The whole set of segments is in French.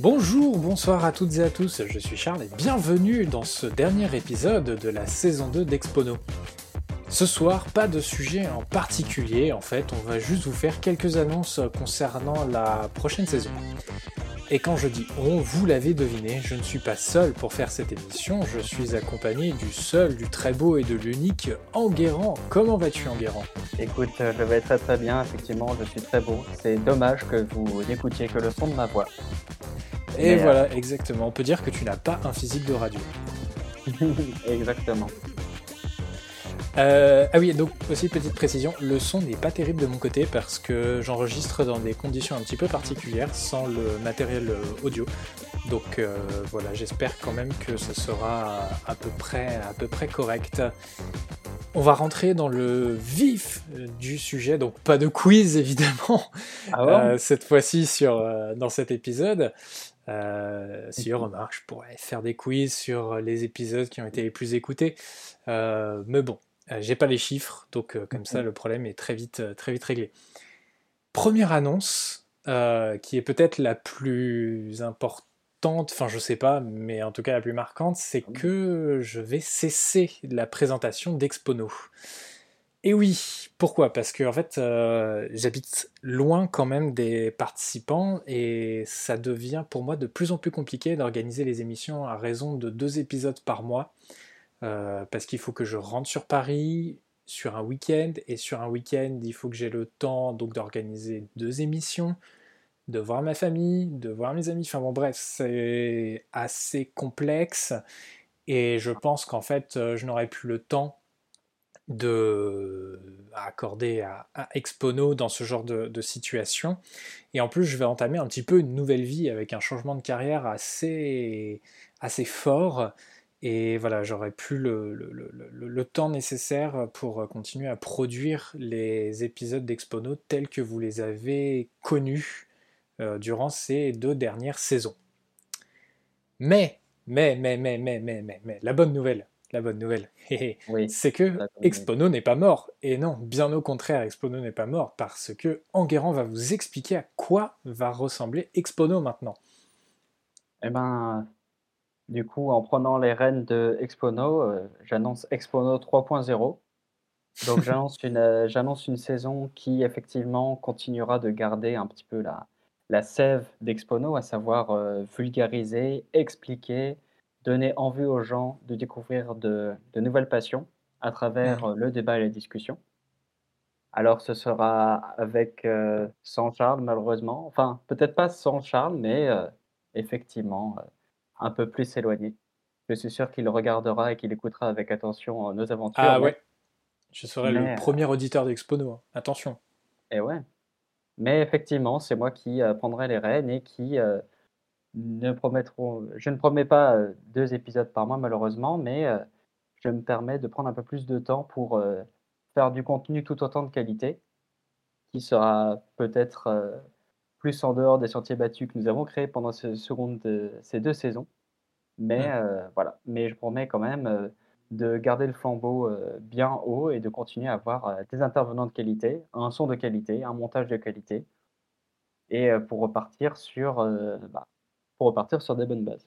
Bonjour, bonsoir à toutes et à tous, je suis Charles et bienvenue dans ce dernier épisode de la saison 2 d'Expono. Ce soir, pas de sujet en particulier, en fait, on va juste vous faire quelques annonces concernant la prochaine saison. Et quand je dis on, vous l'avez deviné, je ne suis pas seul pour faire cette émission, je suis accompagné du seul, du très beau et de l'unique Enguerrand. Comment vas-tu Enguerrand? Écoute, je vais très très bien, effectivement, je suis très beau. C'est dommage que vous n'écoutiez que le son de ma voix. Et voilà, exactement. On peut dire que tu n'as pas un physique de radio. exactement. Euh, ah oui, donc aussi petite précision, le son n'est pas terrible de mon côté parce que j'enregistre dans des conditions un petit peu particulières sans le matériel euh, audio. Donc euh, voilà, j'espère quand même que ce sera à peu près, à peu près correct. On va rentrer dans le vif du sujet, donc pas de quiz évidemment ah cette fois-ci sur dans cet épisode. Si remarque, je pourrais faire des quiz sur les épisodes qui ont été les plus écoutés, mais bon, euh, j'ai pas les chiffres, donc euh, comme ça le problème est très vite, euh, très vite réglé. Première annonce, qui est peut-être la plus importante, enfin je sais pas, mais en tout cas la plus marquante, c'est que je vais cesser la présentation d'Expono. Et oui, pourquoi? Parce que fait, j'habite loin quand même des participants et ça devient pour moi de plus en plus compliqué d'organiser les émissions à raison de deux épisodes par mois. Euh, parce qu'il faut que je rentre sur Paris sur un week-end, et sur un week-end, il faut que j'ai le temps donc d'organiser deux émissions, de voir ma famille, de voir mes amis, enfin bon bref, c'est assez complexe, et je pense qu'en fait, euh, je n'aurais plus le temps de accorder à, Expono dans ce genre de, situation. Et en plus, je vais entamer un petit peu une nouvelle vie avec un changement de carrière assez, assez fort. Et voilà, j'aurais plus le, temps nécessaire pour continuer à produire les épisodes d'Expono tels que vous les avez connus euh, durant ces deux dernières saisons. Mais, mais, mais, mais, mais, mais, mais, mais, la bonne nouvelle, la bonne nouvelle, c'est que Expono n'est pas mort. Et non, bien au contraire, Expono n'est pas mort parce que Enguerrand va vous expliquer à quoi va ressembler Expono maintenant. Eh ben, du coup, en prenant les rênes de Expono, euh, j'annonce Expono 3.0. Donc j'annonce une, euh, j'annonce une saison qui effectivement continuera de garder un petit peu la, la sève d'Expono, à savoir euh, vulgariser, expliquer, donner envie aux gens de découvrir de, de nouvelles passions à travers le débat et la discussion. Alors ce sera avec sans Charles malheureusement, enfin peut-être pas sans Charles, mais effectivement un peu plus éloigné. Je suis sûr qu'il regardera et qu'il écoutera avec attention euh, nos aventures. Ah ouais, je serai le premier auditeur d'Expono, hein. attention. Et eh ouais. Mais effectivement, c'est moi qui euh, prendrai les rênes et qui euh, ne promettront. Je ne promets pas deux épisodes par mois, malheureusement, mais je me permets de prendre un peu plus de temps pour faire du contenu tout autant de qualité, qui sera peut-être plus en dehors des sentiers battus que nous avons créés pendant ce seconde, ces deux saisons. Mais mmh. euh, voilà, mais je promets quand même euh, de garder le flambeau euh, bien haut et de continuer à avoir des intervenants de qualité, un son de qualité, un montage de qualité, et pour repartir sur, bah, pour repartir sur des bonnes bases.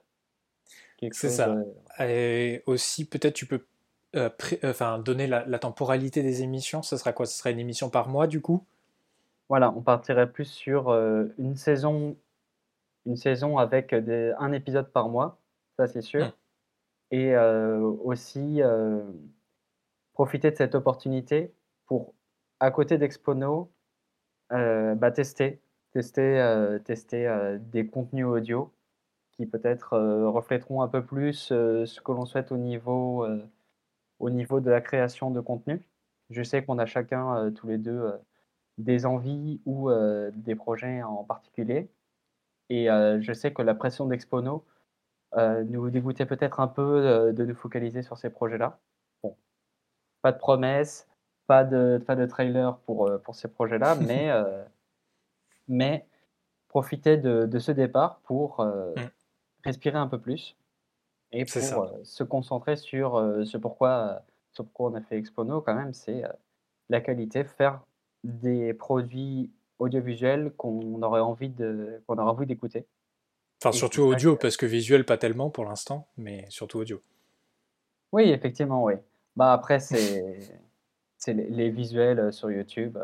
C'est ça. Et aussi, peut-être tu peux enfin, donner la, la, temporalité des émissions. Ce sera quoi? Ce sera une émission par mois du coup? Voilà, on partirait plus sur, une saison une saison avec, des un épisode par mois, ça c'est sûr mmh. et aussi, profiter de cette opportunité pour, à côté d'Expono, bah, tester tester, tester, des contenus audio qui peut-être, reflèteront un peu plus, ce que l'on souhaite au niveau, au niveau de la création de contenu. Je sais qu'on a chacun, tous les deux des envies ou des projets en particulier. Et je sais que la pression d'Expono nous dégoûtait peut-être un peu de nous focaliser sur ces projets-là. Bon, pas de promesses, pas de, pas de trailer pour, pour ces projets-là, mais, mais profiter de, de, ce départ pour mmh. Respirer un peu plus et pour se concentrer sur ce pourquoi, sur pourquoi on a fait Expono quand même, c'est la qualité, faire des produits audiovisuels qu'on aurait envie de qu'on aurait envie d'écouter Enfin, surtout audio, parce que visuel, pas tellement pour l'instant, mais surtout audio. Oui, effectivement, oui. Bah après, c'est les, les, visuels sur YouTube.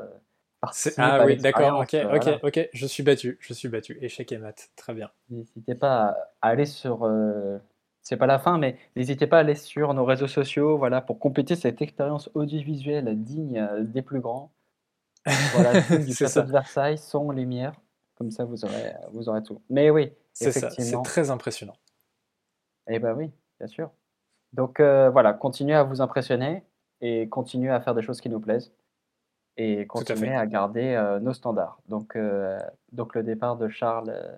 Ah oui, d'accord, ok, ok, ok, je suis battu, je suis battu. Échec et mat, très bien. N'hésitez pas à aller sur. Euh, c'est pas la fin, mais n'hésitez pas à aller sur nos réseaux sociaux, voilà, pour compléter cette expérience audiovisuelle digne euh, des plus grands. Voilà, du château de Versailles, son, lumière, comme ça vous aurez, vous aurez tout. Mais oui, c'est ça, c'est très impressionnant. Eh ben oui, bien sûr. Donc euh, voilà, continuez à vous impressionner et continuez à faire des choses qui nous plaisent et continuer à, garder euh, nos standards. Donc, euh, donc le départ de Charles euh,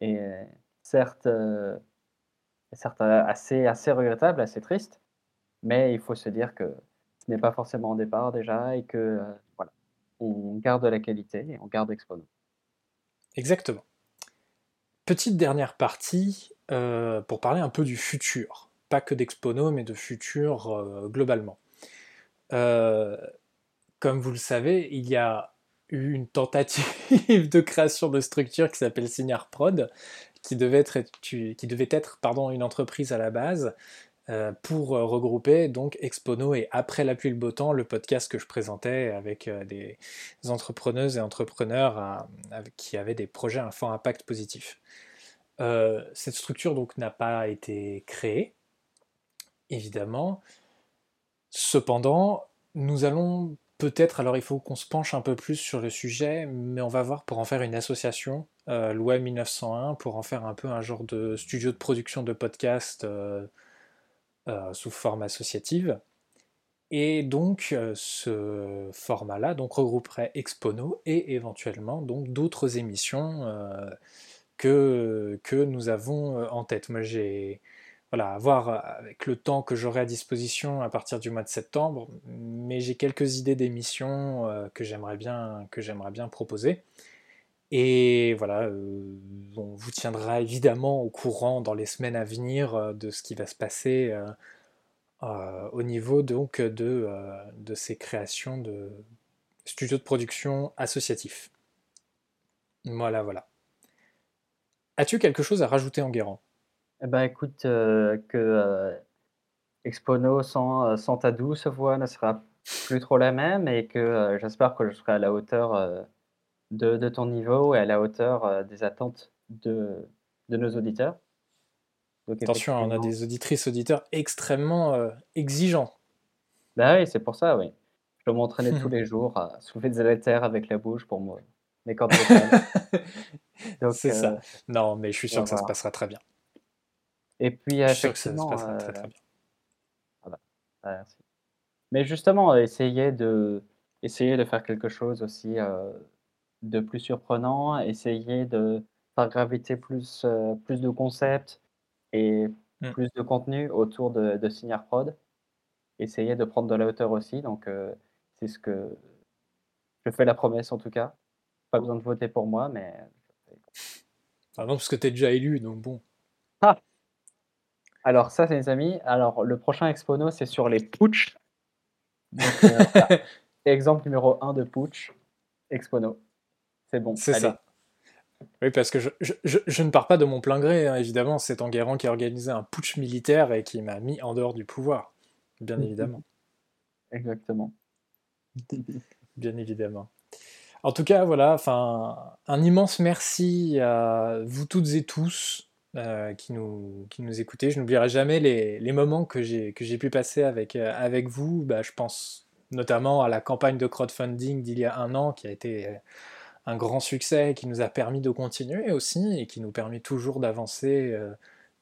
est certes, certes assez, assez regrettable, assez triste, mais il faut se dire que ce n'est pas forcément un départ déjà et que voilà, on garde la qualité et on garde Expono. Exactement. Petite dernière partie pour parler un peu du futur. Pas que d'Expono, mais de futur globalement. Euh, comme vous le savez, il y a eu une tentative de création de structure qui s'appelle Signar Prod, qui devait être, qui devait être pardon, une entreprise à la base euh, pour regrouper donc Expono et Après la pluie le beau temps, le podcast que je présentais avec euh, des entrepreneuses et entrepreneurs qui avaient des projets à fort impact positif. Euh, cette structure donc n'a pas été créée, évidemment. Cependant, nous allons peut-être, alors il faut qu'on se penche un peu plus sur le sujet, mais on va voir pour en faire une association, euh, loi 1901, pour en faire un peu un genre de studio de production de podcast euh, euh, sous forme associative. Et donc ce format-là donc regrouperait Expono et éventuellement donc d'autres émissions que, que nous avons en tête. Moi j'ai voilà, à voir euh, avec le temps que j'aurai à disposition à partir du mois de septembre, mais j'ai quelques idées d'émissions euh, que j'aimerais bien, bien proposer. Et voilà, euh, on vous tiendra évidemment au courant dans les semaines à venir de ce qui va se passer au niveau donc de, de ces créations de studios de production associatifs. Voilà, voilà. As-tu quelque chose à rajouter en guérant eh ben, écoute, euh, que, euh, Expono sans, euh, sans ta douce voix ne sera plus trop la même et que, j'espère que je serai à la hauteur, de de ton niveau et à la hauteur, des attentes de de nos auditeurs. Attention, on a des auditrices, auditeurs extrêmement, exigeants. Bah, oui, c'est pour ça, oui. Je dois m'entraîner tous les jours à soulever des haltères avec la bouche pour moi mes cordes vocales. C'est ça. Non, mais je suis sûr que ça se passera très bien. Et puis, effectivement, très, très bien. Voilà. merci. Mais justement, essayer de, essayer de faire quelque chose aussi de plus surprenant, essayer de faire graviter plus, plus de concepts et mmh. plus de contenu autour de, de Signar Prod. Essayer de prendre de la hauteur aussi. Donc, c'est ce que je fais la promesse en tout cas. Pas besoin de voter pour moi, mais. Ah non, parce que tu es déjà élu, donc bon. Ah alors ça, c'est les amis. Alors le prochain Expono, c'est sur les putsch. Euh, exemple numéro 1 de putsch, Expono. C'est bon. C'est ça. Oui, parce que je, je, ne pars pas de mon plein gré, hein, évidemment. C'est Enguerrand qui a organisé un putsch militaire et qui m'a mis en dehors du pouvoir, bien évidemment. Exactement. bien évidemment. En tout cas, voilà, un immense merci à vous toutes et tous euh, qui, nous, qui nous écoutez. Je n'oublierai jamais les, les moments que j'ai pu passer avec, euh, avec vous. Bah, je pense notamment à la campagne de crowdfunding d'il y a un an qui a été euh, un grand succès, qui nous a permis de continuer aussi et qui nous permet toujours d'avancer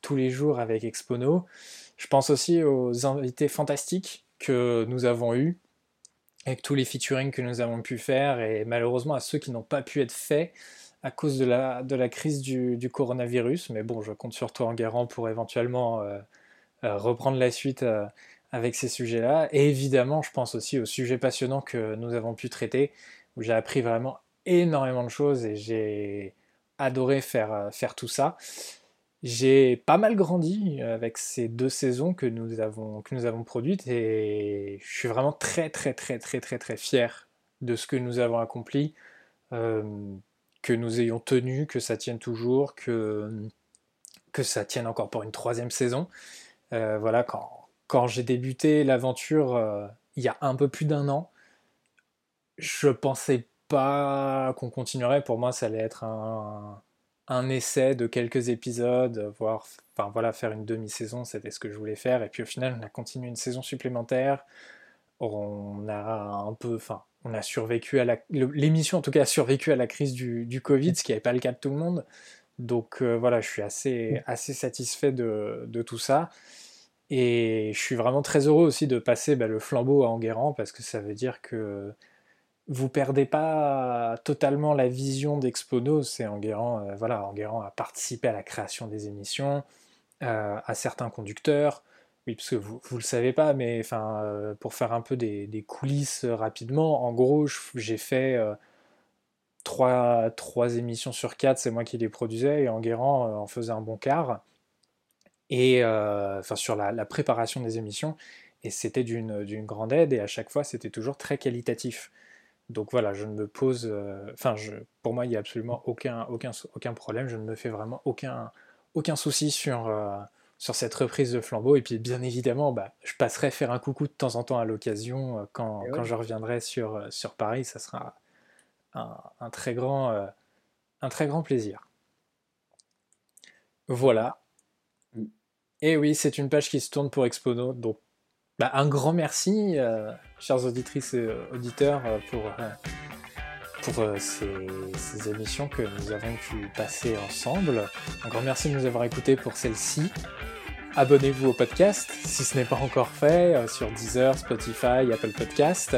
tous les jours avec Expono. Je pense aussi aux invités fantastiques que nous avons eus, avec tous les featuring que nous avons pu faire et malheureusement à ceux qui n'ont pas pu être faits à cause de la, de la crise du, du coronavirus. Mais bon, je compte sur toi, Enguerrand, pour éventuellement euh, euh, reprendre la suite euh, avec ces sujets-là. Et évidemment, je pense aussi aux sujets passionnants que nous avons pu traiter, où j'ai appris vraiment énormément de choses et j'ai adoré faire, faire tout ça. J'ai pas mal grandi avec ces deux saisons que nous avons, que nous avons produites et je suis vraiment très très très très très très fier de ce que nous avons accompli que nous ayons tenu, que ça tienne toujours, que, que ça tienne encore pour une troisième saison. voilà, quand, quand j'ai débuté l'aventure il y a un peu plus d'un an, je pensais pas qu'on continuerait. Pour moi, ça allait être un, un essai de quelques épisodes, voire enfin voilà, faire une demi-saison, c'était ce que je voulais faire. Et puis au final, on a continué une saison supplémentaire. On a un peu, enfin, on a survécu à la, l'émission en tout cas a survécu à la crise du, du Covid, ce qui n'avait pas le cas de tout le monde. Donc euh, voilà, je suis assez, assez satisfait de, de, tout ça. Et je suis vraiment très heureux aussi de passer bah, le flambeau à Enguerrand parce que ça veut dire que vous perdez pas totalement la vision d'Expono. C'est Enguerrand, euh, voilà, Enguerrand a participé à la création des émissions, euh, à certains conducteurs. Oui, parce que vous ne le savez pas, mais enfin, euh, pour faire un peu des, coulisses rapidement, en gros, j'ai fait trois, trois, émissions sur quatre, c'est moi qui les produisais, et Enguerrand en faisait un bon quart. Et enfin, sur la, préparation des émissions, et c'était d'une grande aide, et à chaque fois, c'était toujours très qualitatif. Donc voilà, je ne me pose. Euh, enfin, pour moi, il n'y a absolument aucun, aucun, aucun problème. Je ne me fais vraiment aucun, aucun souci sur, euh, sur cette reprise de flambeau. Et puis, bien évidemment, bah, je passerai faire un coucou de temps en temps à l'occasion euh, quand, quand, je reviendrai sur, sur Paris. Ça sera un, un très, grand, un très grand plaisir. Voilà. Et oui, c'est une page qui se tourne pour Expono. Donc, bah, un grand merci, euh, chers auditrices et auditeurs, euh, pour, euh, pour ces, émissions que nous avons pu passer ensemble. Un grand merci de nous avoir écoutés pour celle-ci. Abonnez-vous au podcast si ce n'est pas encore fait sur Deezer, Spotify, Apple Podcast.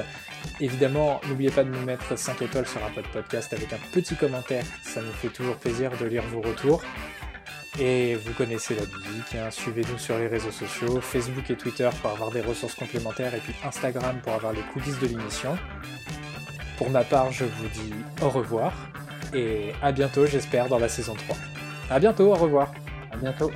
Évidemment, n'oubliez pas de nous mettre 5 étoiles sur Apple Podcast avec un petit commentaire, ça nous fait toujours plaisir de lire vos retours. Et vous connaissez la musique, hein. suivez-nous sur les réseaux sociaux, Facebook et Twitter pour avoir des ressources complémentaires et puis Instagram pour avoir les coulisses de l'émission. Pour ma part, je vous dis au revoir et à bientôt, j'espère, dans la saison 3. A bientôt, au revoir. À bientôt.